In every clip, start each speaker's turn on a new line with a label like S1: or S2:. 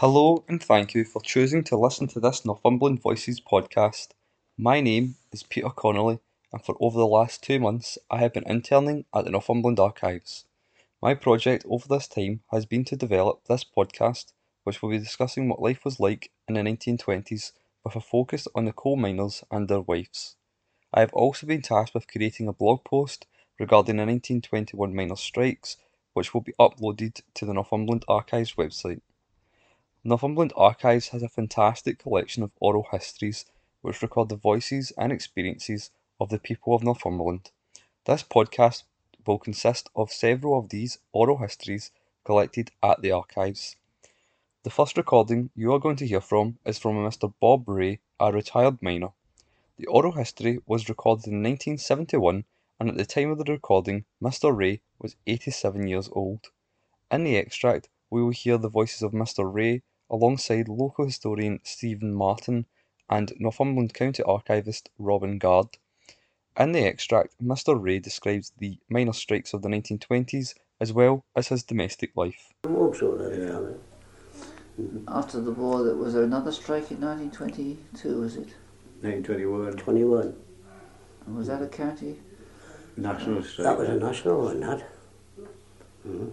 S1: Hello and thank you for choosing to listen to this Northumberland Voices podcast. My name is Peter Connolly, and for over the last two months, I have been interning at the Northumberland Archives. My project over this time has been to develop this podcast, which will be discussing what life was like in the 1920s with a focus on the coal miners and their wives. I have also been tasked with creating a blog post regarding the 1921 miners' strikes, which will be uploaded to the Northumberland Archives website. Northumberland Archives has a fantastic collection of oral histories which record the voices and experiences of the people of Northumberland. This podcast will consist of several of these oral histories collected at the archives. The first recording you are going to hear from is from Mr. Bob Ray, a retired miner. The oral history was recorded in 1971, and at the time of the recording, Mr. Ray was 87 years old. In the extract, we will hear the voices of Mr. Ray alongside local historian Stephen Martin and Northumberland County archivist Robin Gard. In the extract, Mr. Ray describes the miner strikes of the 1920s as well as his domestic life.
S2: After the war, there- was there another strike in 1922, was it?
S3: 1921
S4: 21.
S2: And was that a county?
S3: national strike.
S4: That was a national one, that. Mm-hmm.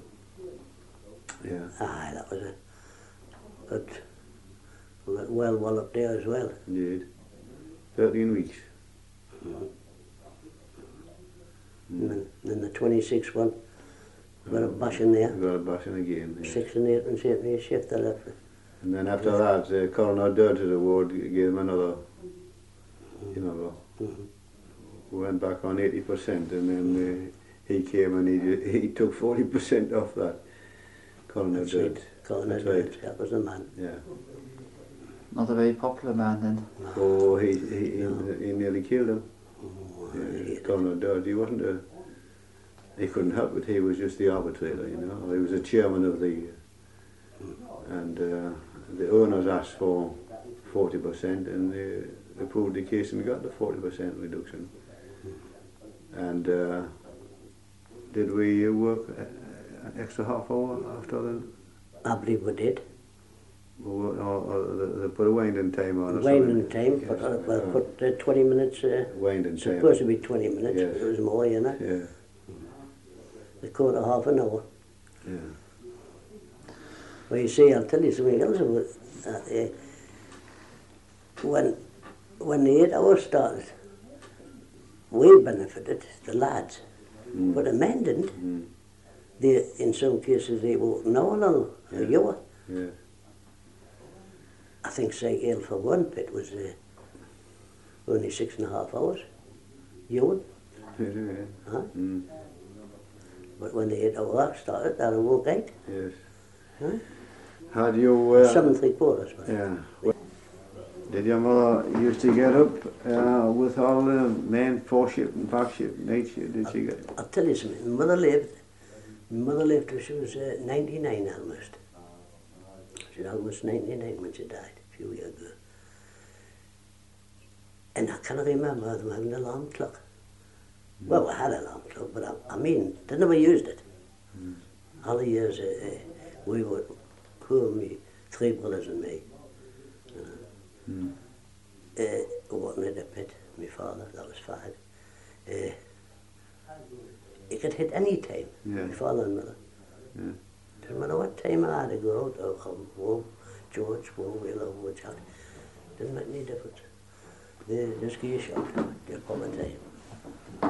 S3: Yeah,
S4: Aye, that was a good, well, well up there as well.
S3: indeed. 13 weeks.
S4: And then, then the 26th one, got a bash in there.
S3: Got a bashing again. yeah.
S4: Six and eight and eight and shift up.
S3: And then after that, the Colonel Dirty Award gave him another, you know,
S4: Mhm.
S3: went back on 80% and then uh, he came and he, he took 40% off that. Colonel
S4: That's
S3: Dirt.
S4: right. Colin
S3: That's
S4: Edwards,
S3: right.
S4: that was the man.
S3: Yeah.
S2: Not a very popular man then.
S3: Oh, he, he, he, he nearly killed him.
S4: Oh, I
S3: Yeah,
S4: hated it.
S3: Colonel Dirt. He wasn't a, he couldn't help it. He was just the arbitrator, you know. He was the chairman of the, and uh, the owners asked for 40% and they, they proved the case and we got the 40% reduction. And uh, did we work an extra half hour after then?
S4: I believe we did.
S3: Or, or, or they, they put a winding time on
S4: Winding time, put,
S3: Yes.
S4: uh, well,
S3: Uh,
S4: put uh, 20 minutes, uh,
S3: winding time.
S4: supposed to be 20 minutes,
S3: Yes.
S4: but it was more, you know.
S3: Yeah,
S4: The quarter half an hour.
S3: yeah.
S4: Well, you see, I'll tell you something else about that. Uh, when, when the eight hours started, we benefited, the lads,
S3: Mm.
S4: but the men didn't.
S3: Mm.
S4: They, in some cases, they an hour long,
S3: Yeah.
S4: hour.
S3: Yeah.
S4: I think St. Gale for one pit was uh, only six and a half hours. Hour.
S3: Yeah, yeah.
S4: Huh?
S3: Mm.
S4: But when the eight work started, that woke eight.
S3: Yes.
S4: Huh?
S3: Had you, uh,
S4: Seven three quarters.
S3: yeah. Did your mother used to get up uh, with all the men, four shift and back shift, night shift? Did she get?
S4: I'll tell you something. Mother lived. My mother lived till she was uh, 99 almost. She was almost 99 when she died, a few years ago. And I can't remember them having an alarm clock. Well, we had an alarm clock, but I, I mean, they never used it. All the years uh, uh, we were, who me, three brothers and me.
S3: Mm.
S4: Uh, wasn't in the pit, my father, that was five. Uh, it could hit any time,
S3: Yeah.
S4: my father and mother.
S3: Yeah.
S4: Doesn't matter what time I had to go out or come home, George, Will, or Woodchuck. Doesn't make any difference. They just give you a shot, get all the time.
S3: Yeah.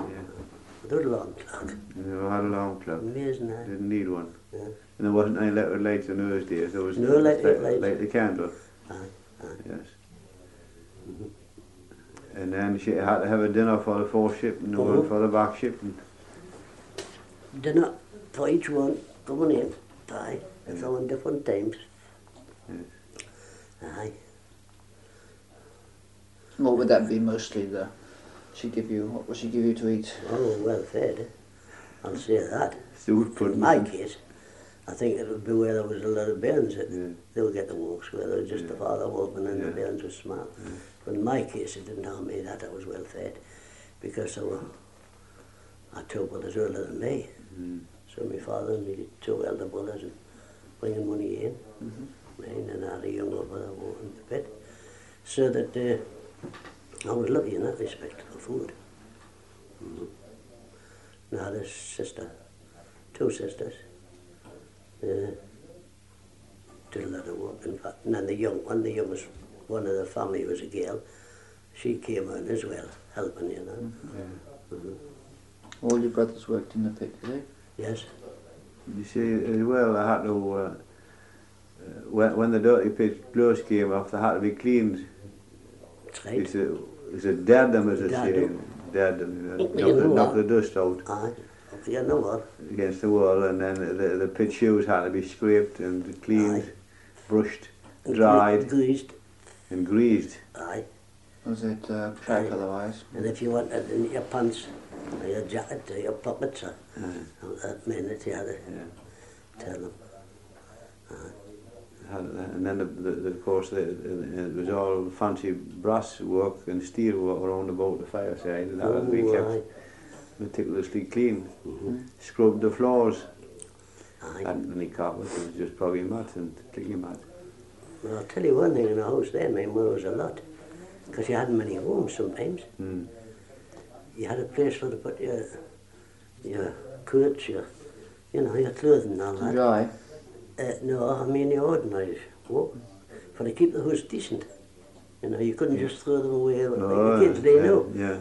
S4: Without a long clock.
S3: You never had a long clock.
S4: Amazing that.
S3: Didn't need one.
S4: Yeah.
S3: And there wasn't any electric lights in those days. There was
S4: No electric
S3: light,
S4: lights.
S3: light the candle.
S4: Aye, aye.
S3: Yes. And then she had to have a dinner for the four ship and one
S4: Mhm.
S3: for the back ship. And,
S4: Dinner for each one coming in. Aye. It's
S3: Yeah.
S4: on different times.
S3: Yes.
S4: Aye.
S2: What would that be mostly? The she give you? What would she give you to eat?
S4: Oh, well fed. I'll say that.
S3: Stewed
S4: In
S3: pudding.
S4: my case, I think it would be where there was a lot of bairns that
S3: Yeah.
S4: they would get the walks, where there was just the
S3: Yeah.
S4: father walking and
S3: Yeah.
S4: the bairns were small. But in my case, it didn't harm me that I was well fed because I were, I two brothers older than me.
S3: Mm.
S4: So my father and my two elder brothers and bringing money in.
S2: Mhm.
S4: mine and I had a younger brother who in the pit. So that uh, I was lucky in that respect for food. Mm. And I had a sister, two sisters. Uh, did a lot of work in fact. And then the young one, the youngest one of the family was a girl. She came in as well, helping, you know.
S3: Yeah.
S4: Mhm.
S2: All your brothers worked in the pit, did they?
S4: Yes.
S3: You see, as well, I had to, uh, uh, when, when the dirty pit gloves came off, they had to be cleaned.
S4: That's right.
S3: It's a, it's a dead them, as I say. Dead them,
S4: You
S3: uh, knock, the, knock the dust out
S4: Aye. You know what?
S3: against the wall, and then the, the pit shoes had to be scraped and cleaned,
S4: Aye.
S3: brushed,
S4: And
S3: dried,
S4: gre- Greased.
S3: and greased.
S4: Aye.
S2: Was it uh, track otherwise?
S4: And if you wanted in your pants or your jacket or your pockets, uh,
S3: Aye.
S4: at that minute you had to
S3: Yeah.
S4: tell them.
S3: Had- And then, the, the, the, of course, the, it was all fancy brass work and steel work around about the fireside, and that to
S4: Oh,
S3: kept
S4: aye.
S3: meticulously clean.
S4: Mhm.
S3: Scrubbed the floors.
S4: Aye.
S3: Hadn't any carpet, it was just probably mat and clicky mat.
S4: Well, I'll tell you one thing in the house there, where there was a lot. Because you hadn't many rooms sometimes.
S3: Mm.
S4: You had a place for to put your, your coats, your, you know, your clothing and all that.
S2: dry?
S4: Uh, no, I mean the ordinary work. For to keep the house decent. You know, you couldn't just throw them away like
S3: Oh,
S4: the kids, they
S3: yeah,
S4: know.
S3: Yeah,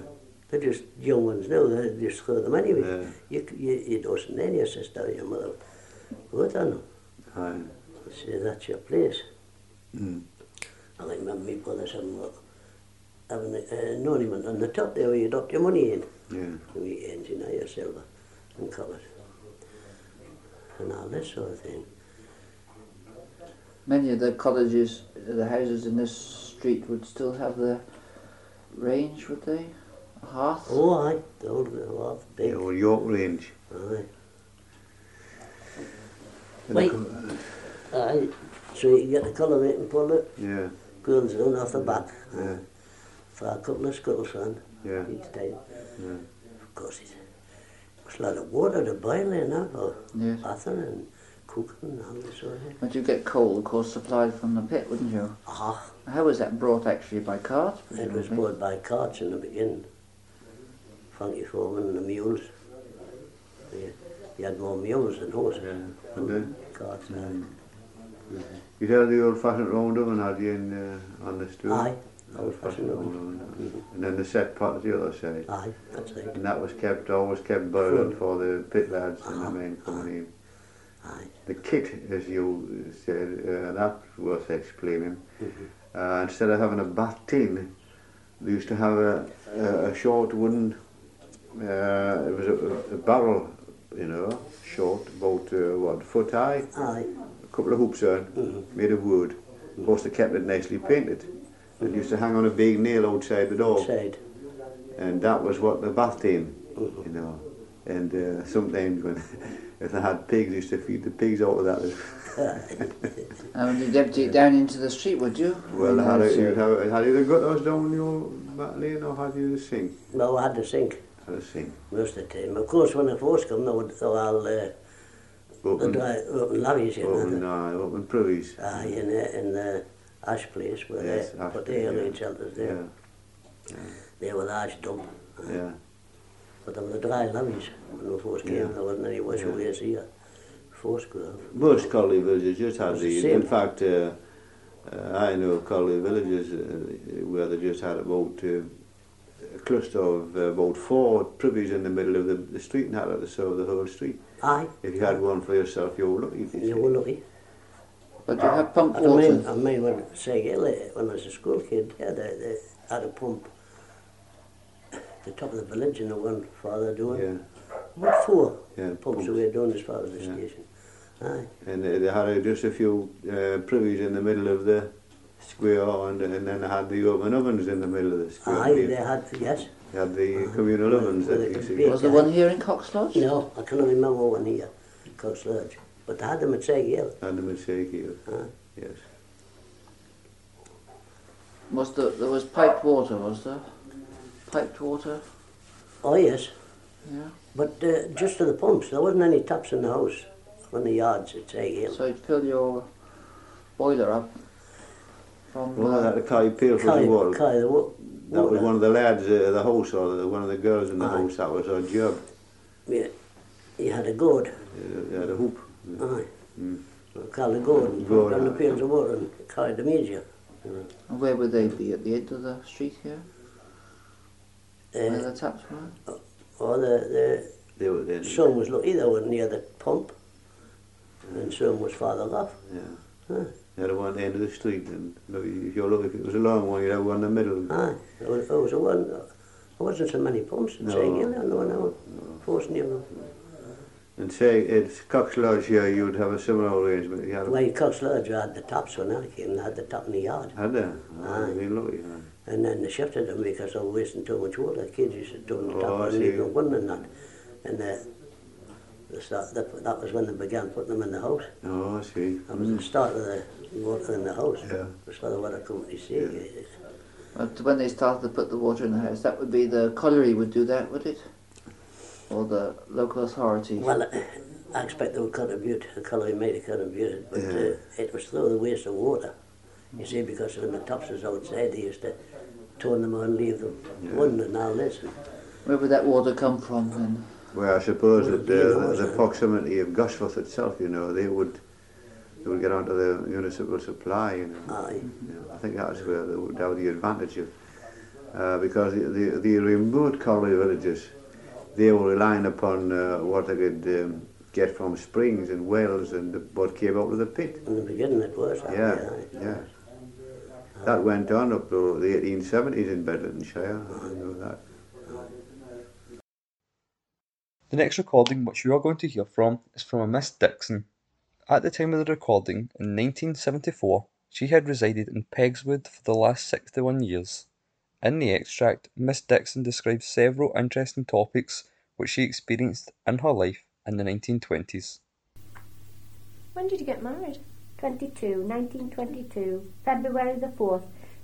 S4: They're just young ones now, they just throw them anyway.
S3: yeah.
S4: You, you, you don't then your sister or your mother. What I know.
S3: Aye.
S4: Say that's your place.
S3: Mm.
S4: I remember my brothers having, having a, an ornament on the top there where you drop your money in.
S3: Yeah.
S4: And we ends, you know, your silver and covered. And all this sort of thing.
S2: Many of the cottages, the houses in this street would still have the range, would they? A hearth?
S4: Oh, aye, the old off,
S3: The
S4: big.
S3: old York range.
S4: Aye. Wait. Aye. So you get the colour of it and pull it.
S3: Yeah,
S4: girls down off the back.
S3: yeah,
S4: For a couple of scuttles on
S3: yeah,
S4: each time.
S3: yeah.
S4: Of course, it was a lot of water to boil in, huh, for
S2: Yes.
S4: bathing and cooking and all this sort of thing.
S2: But you get coal, of course, supplied from the pit, wouldn't you?
S4: Ah,
S2: How was that brought actually by cart?
S4: it was brought by carts in the beginning. Funky Foreman and the mules. You had more mules than horses.
S3: Yeah. And then
S4: Carts, aye.
S3: mm. you had the old fashioned round oven had you in uh, on the stool?
S4: Aye, Old-fashioned
S3: round oven. And then the set part at the other side.
S4: aye, that's right.
S3: And that was kept always kept boiling for the pit lads and the
S4: Uh-huh,
S3: men coming in.
S4: Aye.
S3: The kit, as you said, uh, that's worth explaining.
S4: Mhm.
S3: Uh, instead of having a bath tin, they used to have a, a, a short wooden, uh, it was a, a barrel, you know, short, about uh, what, foot high,
S4: Aye.
S3: a couple of hoops on,
S4: Mhm.
S3: made of wood. Of course, they kept it nicely painted. It used to hang on a big nail outside the door,
S4: Outside.
S3: and that was what the bath tin,
S4: Mhm.
S3: you know. And uh, sometimes when, if they had pigs, they used to feed the pigs out of that.
S2: And you'd empty it down into the street, would you?
S3: Well,
S2: And
S3: had,
S2: that's,
S3: you,
S2: uh,
S3: had, had you the gutters down your back lane or had you the sink?
S4: No, I had to sink
S3: Had a sink.
S4: most of the time. Of course, when I first come, they would throw all uh, the
S3: Open,
S4: dry, open lavies in.
S3: open,
S4: and
S3: uh, open privies.
S4: Aye, in the, in the ash place where
S3: Yes,
S4: they put the air
S3: yeah.
S4: shelters there.
S3: Yeah,
S4: They were large dump.
S3: yeah.
S4: But there were the dry levies when we first came.
S3: Yeah.
S4: There wasn't any washaways here. First grove.
S3: Most colony villages just had
S4: It's the
S3: In fact, uh, uh, I know colony villages uh, where they just had about uh, a cluster of uh, about four privies in the middle of the, the street and had to serve the whole street.
S4: Aye,
S3: If you had one for yourself, you were lucky. you
S4: you were lucky.
S2: But you have pump
S4: I mean. I mean when, say, Gilly, when I was a school kid, yeah, they, they had a pump at the top of the village and the one farther doing.
S3: Yeah,
S4: What for?
S3: yeah.
S4: pumps
S3: pumps.
S4: away down as far as the
S3: Yeah.
S4: station. Aye,
S3: And they, they had uh, just a few uh, privies in the middle of the square, and, and then they had the oven ovens in the middle of the square.
S4: aye,
S3: They
S4: they had, yes.
S3: They had the
S4: Uh-huh.
S3: communal
S4: Where-
S3: ovens
S4: where
S3: that
S4: they
S3: you see.
S2: Was there one here in Cox Lodge?
S4: No, I can't remember one here, in Cox Lodge. But they had them at Seghill.
S3: And the mistake here,
S4: Aye.
S3: yes.
S2: Was there, there was piped water, was there? Piped water?
S4: Oh, yes.
S2: Yeah.
S4: But uh, just to the pumps, there wasn't any taps in the house on the yards at Seghill.
S2: So you'd fill your boiler up from
S3: Well,
S2: uh,
S3: that the Kai Peel for
S4: Kai,
S3: the water.
S4: Kai, the wa-
S3: That was one of the lads uh, of the house, or the, one of the girls in the
S4: Aye.
S3: house. That was her job.
S4: Yeah, he had a gourd.
S3: Uh, had a hoop.
S4: Aye.
S3: Mm.
S4: Called a gourd. and on the
S3: aye.
S4: pails of water and carried the media.
S2: and where would they be at the end of the street here? where
S4: Uh,
S2: the taps were?
S4: or the, the
S3: They were there.
S4: the son was lucky they were near the pump, and son was farther off.
S3: Yeah.
S4: Huh.
S3: They had one at the end of the street, and if you look, if it was a long one, you'd have one in the middle.
S4: Aye, there was, there was a one. There wasn't so many pumps in
S3: No.
S4: Seghill, no, no, force near them.
S3: And say it's Cox Lodge here, you'd have a similar arrangement. You had a,
S4: Why Cox Lodge had the tops when I came, they had the top in the yard.
S3: had they? Oh,
S4: Aye.
S3: lucky, aye.
S4: And then they shifted them because they were wasting too much water. The kids used to do on the
S3: Oh,
S4: top
S3: I
S4: and
S3: see.
S4: leave them one and that. And uh, the start, that, that was when they began putting them in the house.
S3: Oh, I see.
S4: That was the start of the water in the house.
S3: Yeah.
S4: That's what the water company say.
S3: Yeah.
S2: But when they started to put the water in the house, that would be the colliery would do that, would it? Or the local authority?
S4: Well, I expect they would contribute, the colliery may have contributed, but
S3: Yeah.
S4: uh, it was through the waste of water. You see, because when the tops was outside, they used to turn them on and leave them
S3: Yeah.
S4: one and all this.
S2: Where would that water come from then?
S3: Well, I suppose that
S4: it be in the
S3: uh, the, the proximity of Gosforth itself, you know, they would they would get onto the municipal supply, you know.
S4: Aye.
S3: You know, I think that's where they would have the advantage of, uh, because the, the, the remote colliery villages, they were relying upon uh, what they could um, get from springs and wells and what came out of the pit.
S4: In the beginning it was. aye,
S3: Yeah,
S4: aye.
S3: yeah. That went on up to the 1870s in Bedlingtonshire, I know that.
S1: The next recording which you are going to hear from is from a Miss Dixon. At the time of the recording, in 1974, she had resided in Pegswood for the last 61 years. In the extract, Miss Dixon describes several interesting topics which she experienced in her life in the 1920s.
S5: When did you get married?
S6: 22, 1922, February the 4th.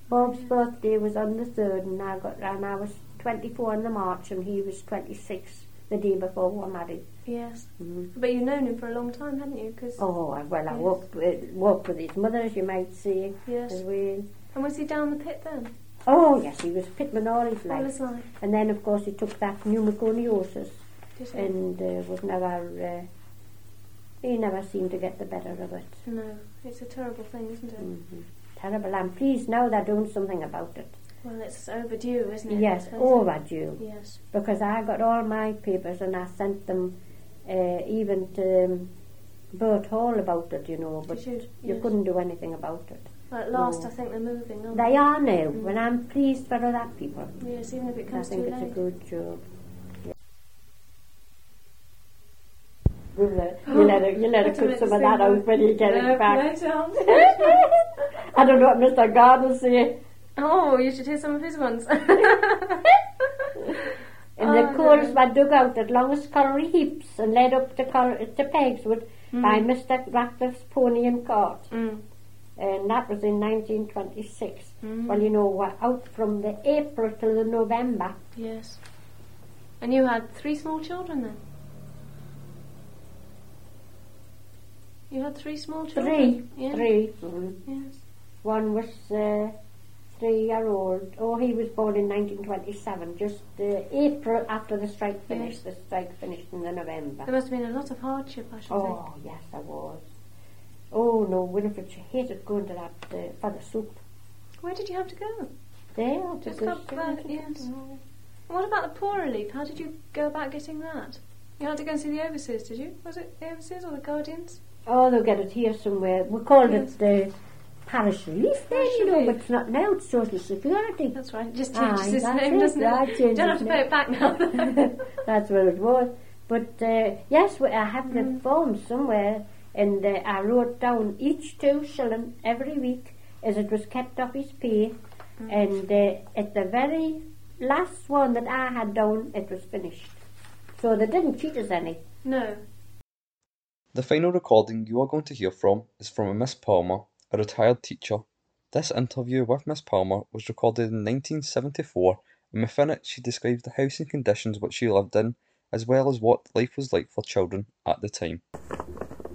S6: Bob's birthday was on the 3rd and I got and I was 24 in the March and he was 26 the day before we were married.
S5: Yes.
S6: Mhm.
S5: But you've known him for a long time, haven't you? Cause,
S6: Oh, I- well, I
S5: Yes.
S6: walked with, walked with his mother, as you might say,
S5: Yes.
S6: as well.
S5: And was he down the pit then?
S6: Oh, yes, he was pitman all his
S5: All
S6: life.
S5: his life.
S6: And then, of course, he took that pneumoconiosis and uh, was never, uh, he never seemed to get the better of it.
S5: No. It's a terrible thing, isn't it?
S6: hmm Terrible. I'm pleased now they're doing something about it.
S5: Well, it's overdue, isn't it?
S6: Yes, overdue.
S5: Yes.
S6: because I got all my papers and I sent them uh, even to um, Burt Hall about it, you know, but
S5: you?
S6: you
S5: Yes.
S6: couldn't do anything about it.
S5: Well, at last,
S6: No.
S5: I think they're moving on.
S6: They are now,
S5: Mm.
S6: and I'm pleased for other people.
S5: Yes, even if it comes I
S6: think
S5: too
S6: it's
S5: late.
S6: a good job. You let, you let her, you let her
S5: Wait a
S6: put
S5: minute,
S6: some of that
S5: thing
S6: out when you get
S5: no,
S6: it back.
S5: No.
S6: I don't know what Mr. Gardner say.
S5: oh, you should hear some of his ones.
S6: In
S5: Oh,
S6: the coals
S5: no.
S6: were dug out at Longhirst Colliery Heaps and led up to, Col- to Pegswood by Mr. Ratcliffe's pony and cart.
S5: Mm.
S6: And that was in 1926.
S5: Mm.
S6: Well, you know, we're out from the April till the November.
S5: Yes. And you had three small children then? You had three small
S6: Three,
S5: children? Yeah.
S6: three. Mhm.
S5: Yes.
S6: One was uh, three-year-old. Oh, he was born in 1927, just uh, April after the strike finished. The strike finished in the November.
S5: There must have been a lot of hardship, I should
S6: Oh, yes, there was. Oh no, Winifred, she hated going to that uh, for the soup.
S5: Where did you have to go?
S6: There,
S5: Just
S6: because
S5: up there,
S6: she-
S5: yes. What about the poor relief? How did you go about getting that? You had to go and see the overseers, did you? Was it the overseers or the guardians?
S6: Oh, they'll get it here somewhere. We called
S5: Yes.
S6: it the parish relief then, you know, but it's not now, it's social security.
S5: That's right. It just
S6: Aye,
S5: changes its name,
S6: it,
S5: doesn't it?
S6: You
S5: Don't have to pay it back now.
S6: That's what it was. But uh, yes, we- I have the
S5: Mm.
S6: form somewhere, and uh, I wrote down each two shilling every week as it was kept off his pay,
S5: Mm.
S6: and uh, at the very last one that I had done, it was finished. So they didn't cheat us any.
S5: no.
S1: The final recording you are going to hear from is from a Miss Palmer, a retired teacher. This interview with Miss Palmer was recorded in 1974, and within it she describes the housing conditions which she lived in, as well as what life was like for children at the time.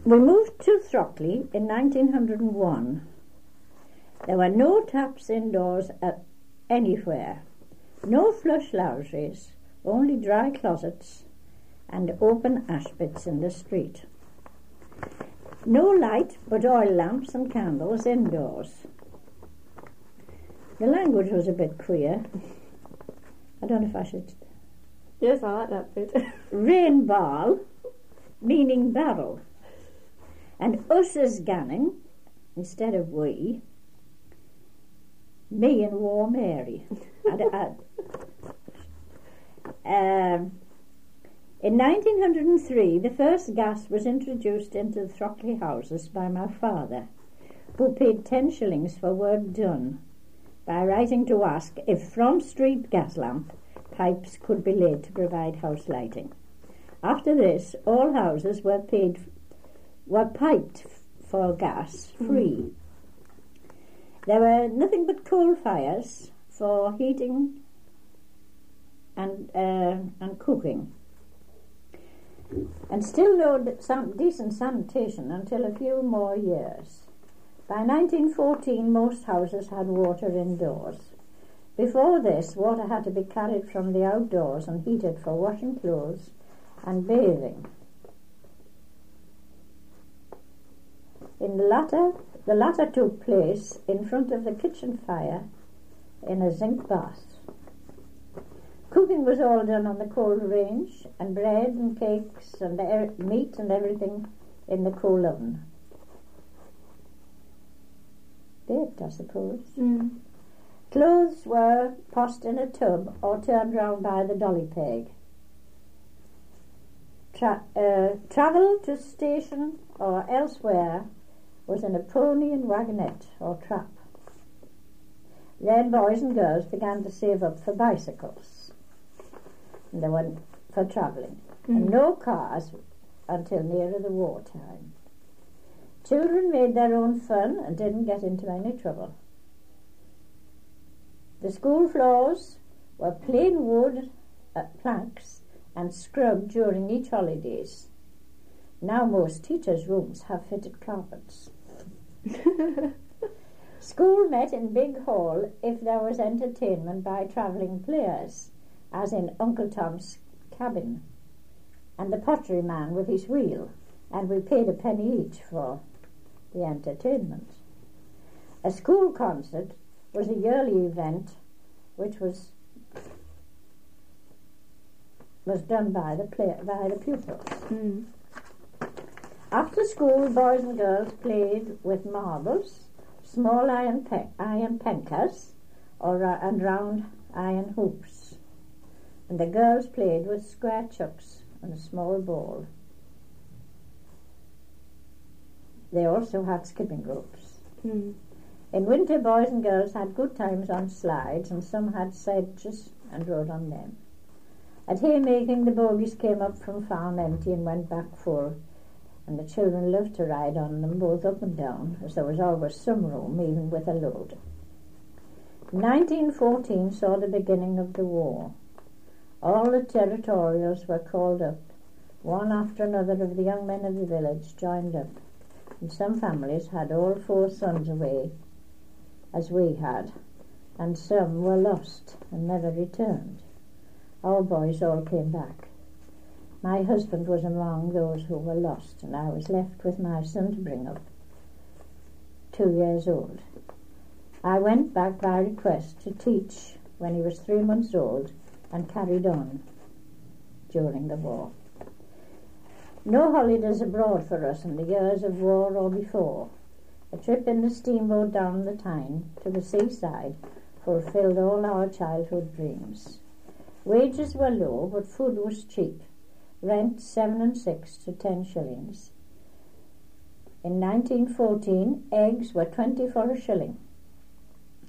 S7: We moved to Throckley in 1901. There were no taps indoors at anywhere, no flush louses, only dry closets and open ash pits in the street. No light but oil lamps and candles indoors. The language was a bit queer. I don't know if I should.
S5: Yes, I like that bit.
S7: Rain ball, meaning barrel. And us as ganning, instead of we, me and War Mary. I'd- I'd- um, in 1903, the first gas was introduced into the Throckley houses by my father, who paid 10 shillings for work done by writing to ask if from street gas lamp pipes could be laid to provide house lighting. After this, all houses were paid were piped for gas free. There were nothing but coal fires for heating and uh, and cooking, and still no some decent sanitation until a few more years. By 1914, most houses had water indoors. Before this, water had to be carried from the outdoors and heated for washing clothes and bathing. In the latter, the latter took place in front of the kitchen fire in a zinc bath. Cooking was all done on the coal range, and bread and cakes and er- meat and everything in the coal oven. Baked, I suppose.
S5: Mm.
S7: Clothes were tossed in a tub or turned round by the dolly peg. Tra- uh, travel to station or elsewhere was in a pony and wagonette or trap. Then boys and girls began to save up for bicycles. And they went for travelling. And no cars until nearer the wartime. Children made their own fun and didn't get into any trouble. The school floors were plain wood uh, planks and scrubbed during each holidays. Now most teachers' rooms have fitted carpets. School met in Big Hall if there was entertainment by travelling players, as in Uncle Tom's Cabin, and the pottery man with his wheel, and we paid a penny each for the entertainment. A school concert was a yearly event which was was done by the play, by the pupils.
S5: Mm.
S7: After school, boys and girls played with marbles, small iron pe- iron penkers, or ra- and round iron hoops, and the girls played with square chucks and a small ball. They also had skipping ropes.
S5: Mm.
S7: In winter, boys and girls had good times on slides, and some had sedges and rode on them. At haymaking, the bogies came up from farm empty and went back full, and the children loved to ride on them both up and down, as there was always some room, even with a load. 1914 saw the beginning of the war. All the territorials were called up. One after another of the young men of the village joined up, and some families had all four sons away, as we had, and some were lost and never returned. Our boys all came back. My husband was among those who were lost, and I was left with my son to bring up, two years old. I went back by request to teach when he was three months old and carried on during the war. No holidays abroad for us in the years of war or before. A trip in the steamboat down the Tyne to the seaside fulfilled all our childhood dreams. Wages were low, but food was cheap. Rent seven and six to ten shillings. In 1914, eggs were twenty for a shilling.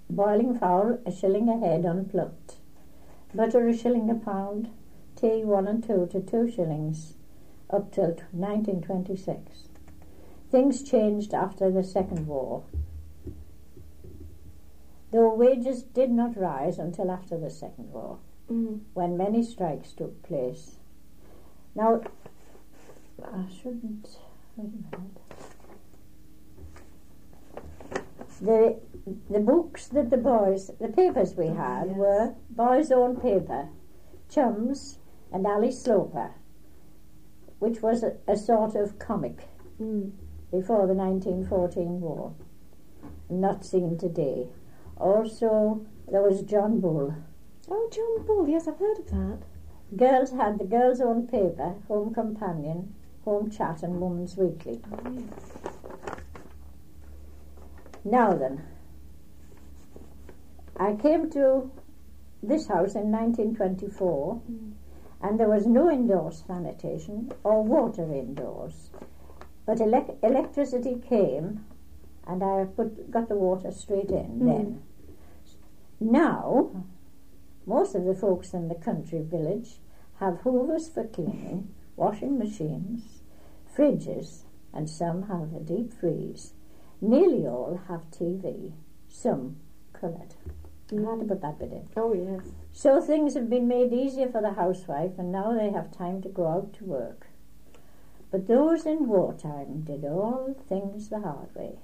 S7: Boiling fowl a shilling a head unplucked. Butter a shilling a pound. Tea one and two to two shillings, up till 1926. Things changed after the Second War. Though wages did not rise until after the Second War
S5: Mm.
S7: when many strikes took place. Now, I shouldn't. Wait a minute. The, the books that the boys, the papers we had
S5: yes.
S7: were Boys' Own Paper, Chums, and Ally Sloper, which was a, a sort of comic
S5: Mm.
S7: before the 1914 war, not seen today. Also, there was John Bull.
S5: Oh, John Bull. Yes, I've heard of that.
S7: Girls had the Girls' Own Paper, Home Companion, Home Chat, and Woman's Weekly.
S5: Oh, yes.
S7: Now then, I came to this house in 1924, and there was no indoor sanitation or water indoors. But elec- electricity came, and I put got the water straight in hmm. then. Now, most of the folks in the country village have hoovers for cleaning, washing machines, fridges, and some have a deep freeze. Nearly all have TV, some coloured. I had to put that bit in.
S5: Oh, yes.
S7: So things have been made easier for the housewife, and now they have time to go out to work. But those in wartime did all things the hard way,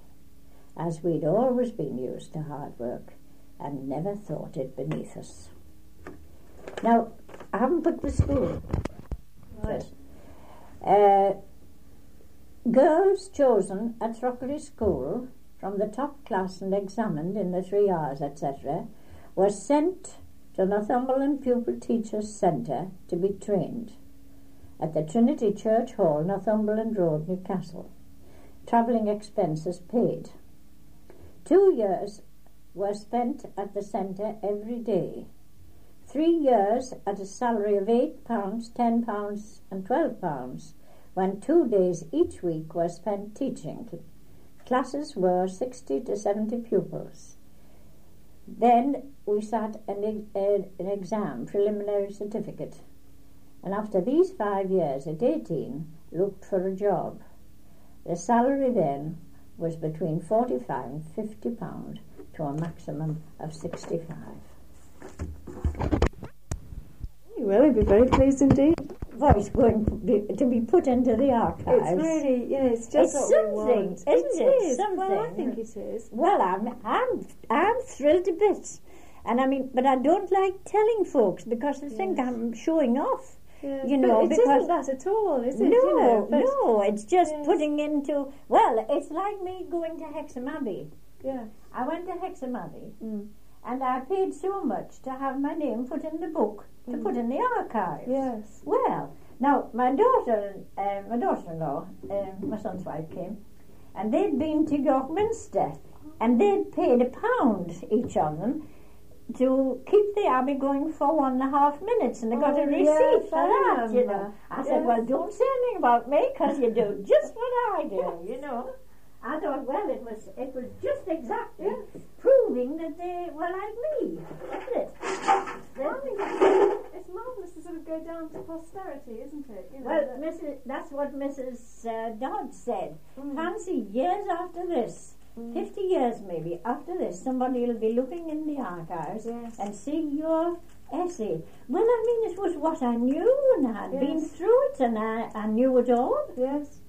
S7: as we'd always been used to hard work and never thought it beneath us. Now, I haven't put the school.
S5: Right.
S7: Uh, girls chosen at Throckley School from the top class and examined in the three hours, etc., were sent to Northumberland Pupil Teachers Centre to be trained at the Trinity Church Hall, Northumberland Road, Newcastle. Travelling expenses paid. Two years were spent at the centre every day. Three years at a salary of eight pounds, ten pounds, and twelve pounds, when two days each week were spent teaching. Classes were 60 to 70 pupils. Then we sat an, an exam, preliminary certificate, and after these five years at 18, looked for a job. The salary then was between 45 and 50 pounds to a maximum of 65.
S5: Will. He'd be very pleased indeed.
S7: Voice going to be, to be put into the archives.
S5: It's really, yeah, it's just
S7: It's something, isn't
S5: it
S7: it?
S5: is. Well, I think it is.
S7: Well, I'm, I'm, I'm thrilled to bits. And I mean, but I don't like telling folks because they think I'm showing off.
S5: Yes.
S7: You know,
S5: it
S7: because-
S5: isn't that at all, is it?
S7: no,
S5: you know,
S7: no, it's just
S5: Yes.
S7: putting into. Well, it's like me going to Hexham Abbey.
S5: Yeah.
S7: I went to Hexham Abbey
S5: Mm.
S7: and I paid so much to have my name put in the book to put in the archives.
S5: Yes.
S7: Well, now my daughter, uh, my daughter-in-law, uh, my son's wife came, and they'd been to York Minster, and they'd paid a pound each of them to keep the abbey going for one and a half minutes, and they got
S5: Oh,
S7: a receipt
S5: yes,
S7: for
S5: I
S7: that. You know. I said, "Well, don't say anything about me, because you do just what I do." You know. I thought, well, it was it was just exactly proving that they were like me, wasn't it?
S5: It's, marvellous to sort of go down to posterity, isn't it? You know,
S7: Well,
S5: that-
S7: Mrs. That's what Mrs. Uh, Dodd said.
S5: Mm.
S7: Fancy years after this,
S5: Mm.
S7: 50 years maybe after this, somebody will be looking in the archives
S5: Yes.
S7: and see your essay. Well, I mean, it was what I knew and I had been through it and I, I knew it all.
S5: Yes.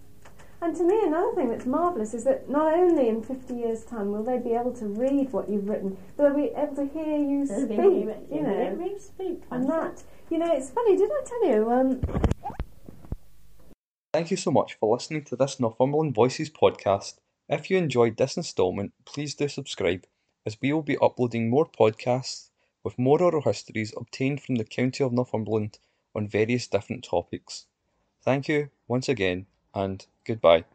S5: And to me, another thing that's marvellous is that not only in 50 years' time will they be able to read what you've written, but they'll be able to hear you
S7: They'll be
S5: speak,
S7: able-
S5: you
S7: they'll
S5: know.
S7: be able to speak.
S5: And that, you know, it's funny, did I tell you, um,
S1: Thank you so much for listening to this Northumberland Voices podcast. If you enjoyed this instalment, please do subscribe, as we will be uploading more podcasts with more oral histories obtained from the county of Northumberland on various different topics. Thank you once again, and goodbye.